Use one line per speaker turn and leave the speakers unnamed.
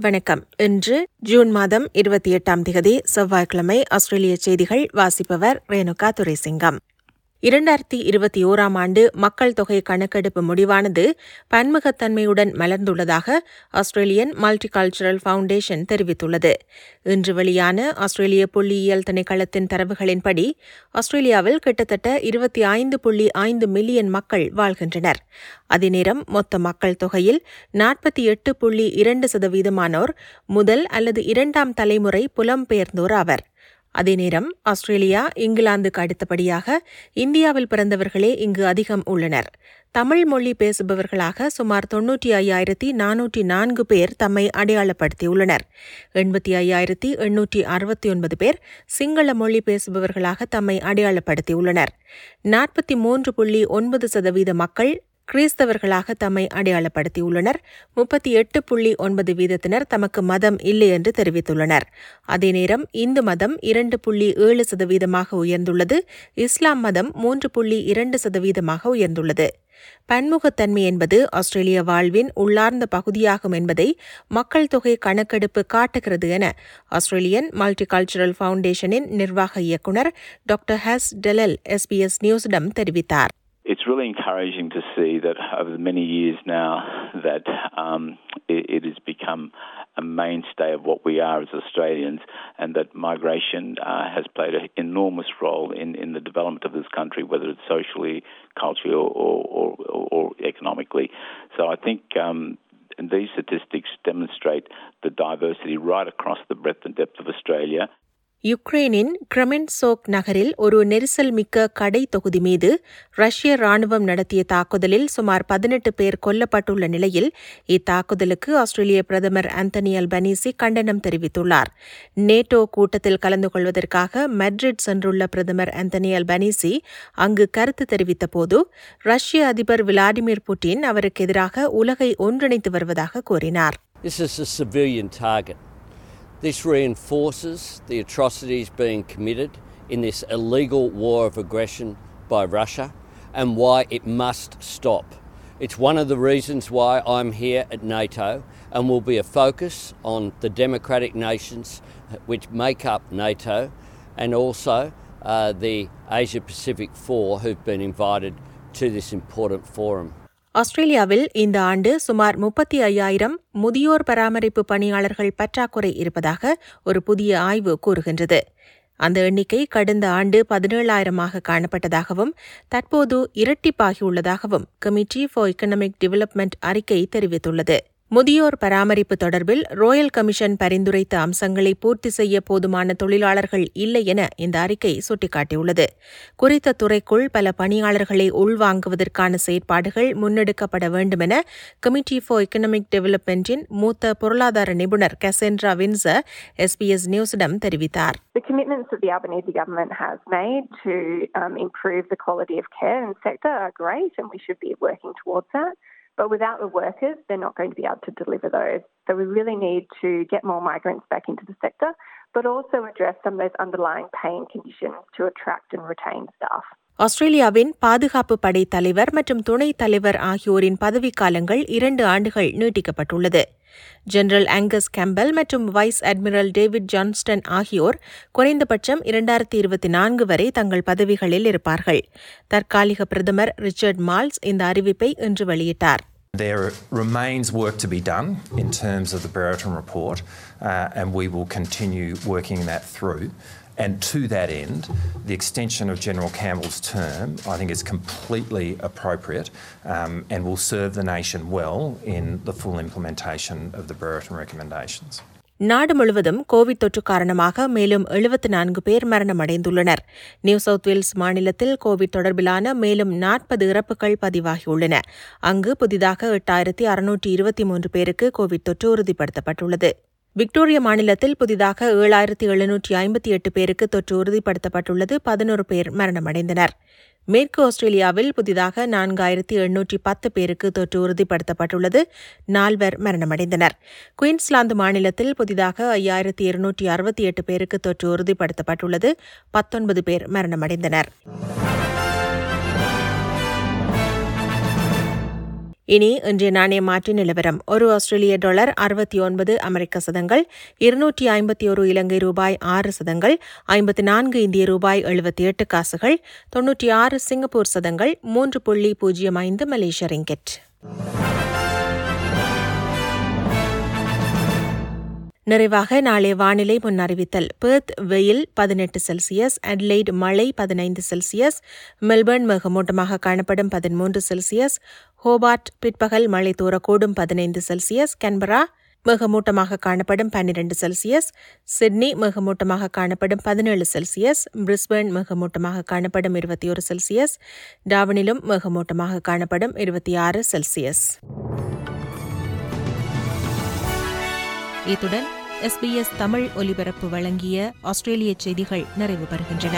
வணக்கம். இன்று ஜூன் மாதம் இருபத்தி எட்டாம் திகதி செவ்வாய்க்கிழமை ஆஸ்திரேலிய செய்திகள் வாசிப்பவர் ரேணுகா துரைசிங்கம். இரண்டாயிரத்தி இருபத்தி ஓராம் ஆண்டு மக்கள் தொகை கணக்கெடுப்பு முடிவானது பன்முகத்தன்மையுடன் மலர்ந்துள்ளதாக ஆஸ்திரேலியன் மல்டிகல்ச்சரல் ஃபவுண்டேஷன் தெரிவித்துள்ளது. இன்று வெளியான ஆஸ்திரேலிய புள்ளியியல் திணைக்களத்தின் தரவுகளின்படி ஆஸ்திரேலியாவில் கிட்டத்தட்ட இருபத்தி ஐந்து புள்ளி ஐந்து மில்லியன் மக்கள் வாழ்கின்றனர். அதேநேரம் மொத்த மக்கள் தொகையில் நாற்பத்தி எட்டு புள்ளி இரண்டு சதவீதமானோர் முதல் அல்லது இரண்டாம் தலைமுறை புலம்பெயர்ந்தோர் ஆவர். அதே நேரம் ஆஸ்திரேலியா இங்கிலாந்துக்கு அடுத்தபடியாக இந்தியாவில் பிறந்தவர்களே இங்கு அதிகம் உள்ளனர். தமிழ் மொழி பேசுபவர்களாக சுமார் தொன்னூற்றி ஐயாயிரத்தி நானூற்றி நான்கு பேர் தம்மை அடையாளப்படுத்தியுள்ளனர். எண்பத்தி ஐயாயிரத்தி எண்ணூற்றி அறுபத்தி ஒன்பது பேர் சிங்கள மொழி பேசுபவர்களாக தம்மை அடையாளப்படுத்தியுள்ளனர். நாற்பத்தி மூன்று புள்ளி ஒன்பது சதவீத மக்கள் கிறிஸ்தவர்களாக தம்மை அடையாளப்படுத்தியுள்ளனர். முப்பத்தி எட்டு புள்ளி ஒன்பது வீதத்தினர் தமக்கு மதம் இல்லை என்று தெரிவித்துள்ளனர். அதே நேரம் இந்து மதம் இரண்டு புள்ளி ஏழு சதவீதமாக உயர்ந்துள்ளது. இஸ்லாம் மதம் மூன்று புள்ளி இரண்டு சதவீதமாக உயர்ந்துள்ளது. பன்முகத்தன்மை என்பது ஆஸ்திரேலிய வாழ்வின் உள்ளார்ந்த பகுதியாகும் என்பதை மக்கள் தொகை கணக்கெடுப்பு காட்டுகிறது என ஆஸ்திரேலியன் மல்டிகல்ச்சரல் ஃபவுண்டேஷனின் நிர்வாக இயக்குநர் டாக்டர் ஹஸ் டெலல் எஸ்பிஎஸ் நியூஸிடம் தெரிவித்தார்.
It's really encouraging to see that over the many years now that um, it, it, has become a mainstay of what we are as Australians, and that migration uh, has played an enormous role in, in the development of this country, whether it's socially, culturally, or, or, or, or economically. So I think. Um, these statistics demonstrate the diversity right across the breadth and depth of Australia.
யுக்ரைனின் கிரமென்சோக் நகரில் ஒரு நெரிசல் மிக்க கடை தொகுதி மீது ரஷ்ய ராணுவம் நடத்திய தாக்குதலில் சுமார் பதினெட்டு பேர் கொல்லப்பட்டுள்ள நிலையில் இத்தாக்குதலுக்கு ஆஸ்திரேலிய பிரதமர் அந்தனியல் அல்பனீசி கண்டனம் தெரிவித்துள்ளார் நேட்டோ கூட்டத்தில் கலந்து கொள்வதற்காக மெட்ரிட் சென்றுள்ள பிரதமர் ஆந்தனி அல்பனீசி அங்கு கருத்து தெரிவித்தபோது ரஷ்ய அதிபர் விளாடிமிர் புட்டின் அவருக்கு எதிராக உலகை ஒன்றிணைத்து வருவதாக கூறினார்
This is a civilian target. This reinforces the atrocities being committed in this illegal war of aggression by Russia and why it must stop. It's one of the reasons why I'm here at NATO and will be a focus on the democratic nations which make up NATO and also uh, the Asia Pacific Four who've been invited to this important forum.
ஆஸ்திரேலியாவில் இந்த ஆண்டு சுமார் முப்பத்தி ஐயாயிரம் முதியோர் பராமரிப்பு பணியாளர்கள் பற்றாக்குறை இருப்பதாக ஒரு புதிய ஆய்வு கூறுகின்றது. அந்த எண்ணிக்கை கடந்த ஆண்டு பதினேழாயிரமாக காணப்பட்டதாகவும் தற்போது இரட்டிப்பாகியுள்ளதாகவும் கமிட்டி ஃபார் எக்கனாமிக் டெவலப்மெண்ட் அறிக்கை தெரிவித்துள்ளது. முதியோர் பராமரிப்பு தொடர்பில் ரோயல் கமிஷன் பரிந்துரைத்த அம்சங்களை பூர்த்தி செய்ய போதுமான தொழிலாளர்கள் இல்லை என இந்த அறிக்கை சுட்டிக்காட்டியுள்ளது குறித்த துறைக்குள் பல பணியாளர்களை உள்வாங்குவதற்கான செயற்பாடுகள் முன்னெடுக்கப்பட வேண்டும் என கமிட்டி ஃபார் எக்கனாமிக் டெவலப்மெண்டின் மூத்த பொருளாதார நிபுணர் கசென்ட்ரா வின்சர் எஸ்பிஎஸ் நியூஸிடம் தெரிவித்தார்
The commitments that the Albanese government has made to um, improve the quality of care sector are great, and we should be working towards that. But without the workers, they're not going to be able to deliver those. So we really need to get more migrants back into the sector, but also address some of those underlying pain conditions to attract and retain staff.
ஆஸ்திரேலியாவின் பாதுகாப்பு படை தலைவர் மற்றும் துணைத் தலைவர் ஆகியோரின் பதவிக்காலங்கள் இரண்டு ஆண்டுகள் நீட்டிக்கப்பட்டுள்ளது. ஜெனரல் ஆங்கஸ் கேம்பல் மற்றும் வைஸ் அட்மிரல் டேவிட் ஜான்ஸ்டன் ஆகியோர் குறைந்தபட்சம் இரண்டாயிரத்தி இருபத்தி நான்கு வரை தங்கள் பதவிகளில் இருப்பார்கள். தற்காலிக பிரதமர் ரிச்சர்ட் மால்ஸ் இந்த அறிவிப்பை இன்று வெளியிட்டார்.
There remains work to be done in terms of the Brereton report, uh, and we will continue working that through. And to that end, the extension of General Campbell's term, I think, is completely appropriate um, and will serve the nation well in the full implementation of the Brereton recommendations.
நாடு முழுவதும் Covid தொற்று காரணமாக மேலும் எழுபத்து நான்கு பேர் மரணமடைந்துள்ளனர் New South Wales மாநிலத்தில் கோவிட் தொடர்பிலான மேலும் நாற்பது இறப்புகள் பதிவாகியுள்ளன அங்கு புதிதாக எட்டாயிரத்தி அறுநூற்றி இருபத்தி மூன்று பேருக்கு கோவிட் தொற்று உறுதிப்படுத்தப்பட்டுள்ளது விக்டோரியா மாநிலத்தில் புதிதாக ஏழாயிரத்தி எழுநூற்றி ஐம்பத்தி எட்டு பேருக்கு தொற்று உறுதிப்படுத்தப்பட்டுள்ளது. பதினோரு பேர் மரணமடைந்தனர். மேற்கு ஆஸ்திரேலியாவில் புதிதாக நான்காயிரத்தி எண்ணூற்றி பத்து பேருக்கு தொற்று உறுதிப்படுத்தப்பட்டுள்ளது. நால்வர் மரணமடைந்தனர். குயின்ஸ்லாந்து மாநிலத்தில் புதிதாக ஐயாயிரத்தி இருநூற்றி அறுபத்தி எட்டு பேருக்கு தொற்று உறுதிப்படுத்தப்பட்டுள்ளது. பத்தொன்பது பேர் மரணமடைந்தனர். இனி இன்றைய நாணய மாற்று நிலவரம். ஒரு ஆஸ்திரேலிய டாலர் அறுபத்தி ஒன்பது அமெரிக்க சதங்கள் இருநூற்றி ஐம்பத்தி ஒரு இலங்கை ரூபாய் ஆறு சதங்கள் ஐம்பத்தி நான்கு இந்திய ரூபாய் எழுபத்தி எட்டு காசுகள் தொன்னூற்றி ஆறு சிங்கப்பூர் சதங்கள் மூன்று புள்ளி பூஜ்ஜியம் ஐந்து மலேசிய ரிங்கெட். நிறைவாக நாளை வானிலை முன்னறிவித்தல். பெர்த் வெயில் பதினெட்டு செல்சியஸ் அட்லைட் மழை பதினைந்து செல்சியஸ் மெல்பர்ன் மிகமூட்டமாக காணப்படும் பதிமூன்று செல்சியஸ் ஹோபார்ட் பிற்பகல் மழை தூரக்கூடும் பதினைந்து செல்சியஸ் கன்பரா மிகமூட்டமாக காணப்படும் பன்னிரண்டு செல்சியஸ் சிட்னி மிகமூட்டமாக காணப்படும் பதினேழு செல்சியஸ் பிரிஸ்பேர்ன் மிகமூட்டமாக காணப்படும் இருபத்தி ஒரு செல்சியஸ் டாவனிலும் மிகமூட்டமாக காணப்படும் இருபத்தி ஆறு செல்சியஸ். இத்துடன் எஸ்பிஎஸ் தமிழ் ஒலிபரப்பு வழங்கிய ஆஸ்திரேலிய செய்திகள் நிறைவு பெறுகின்றன.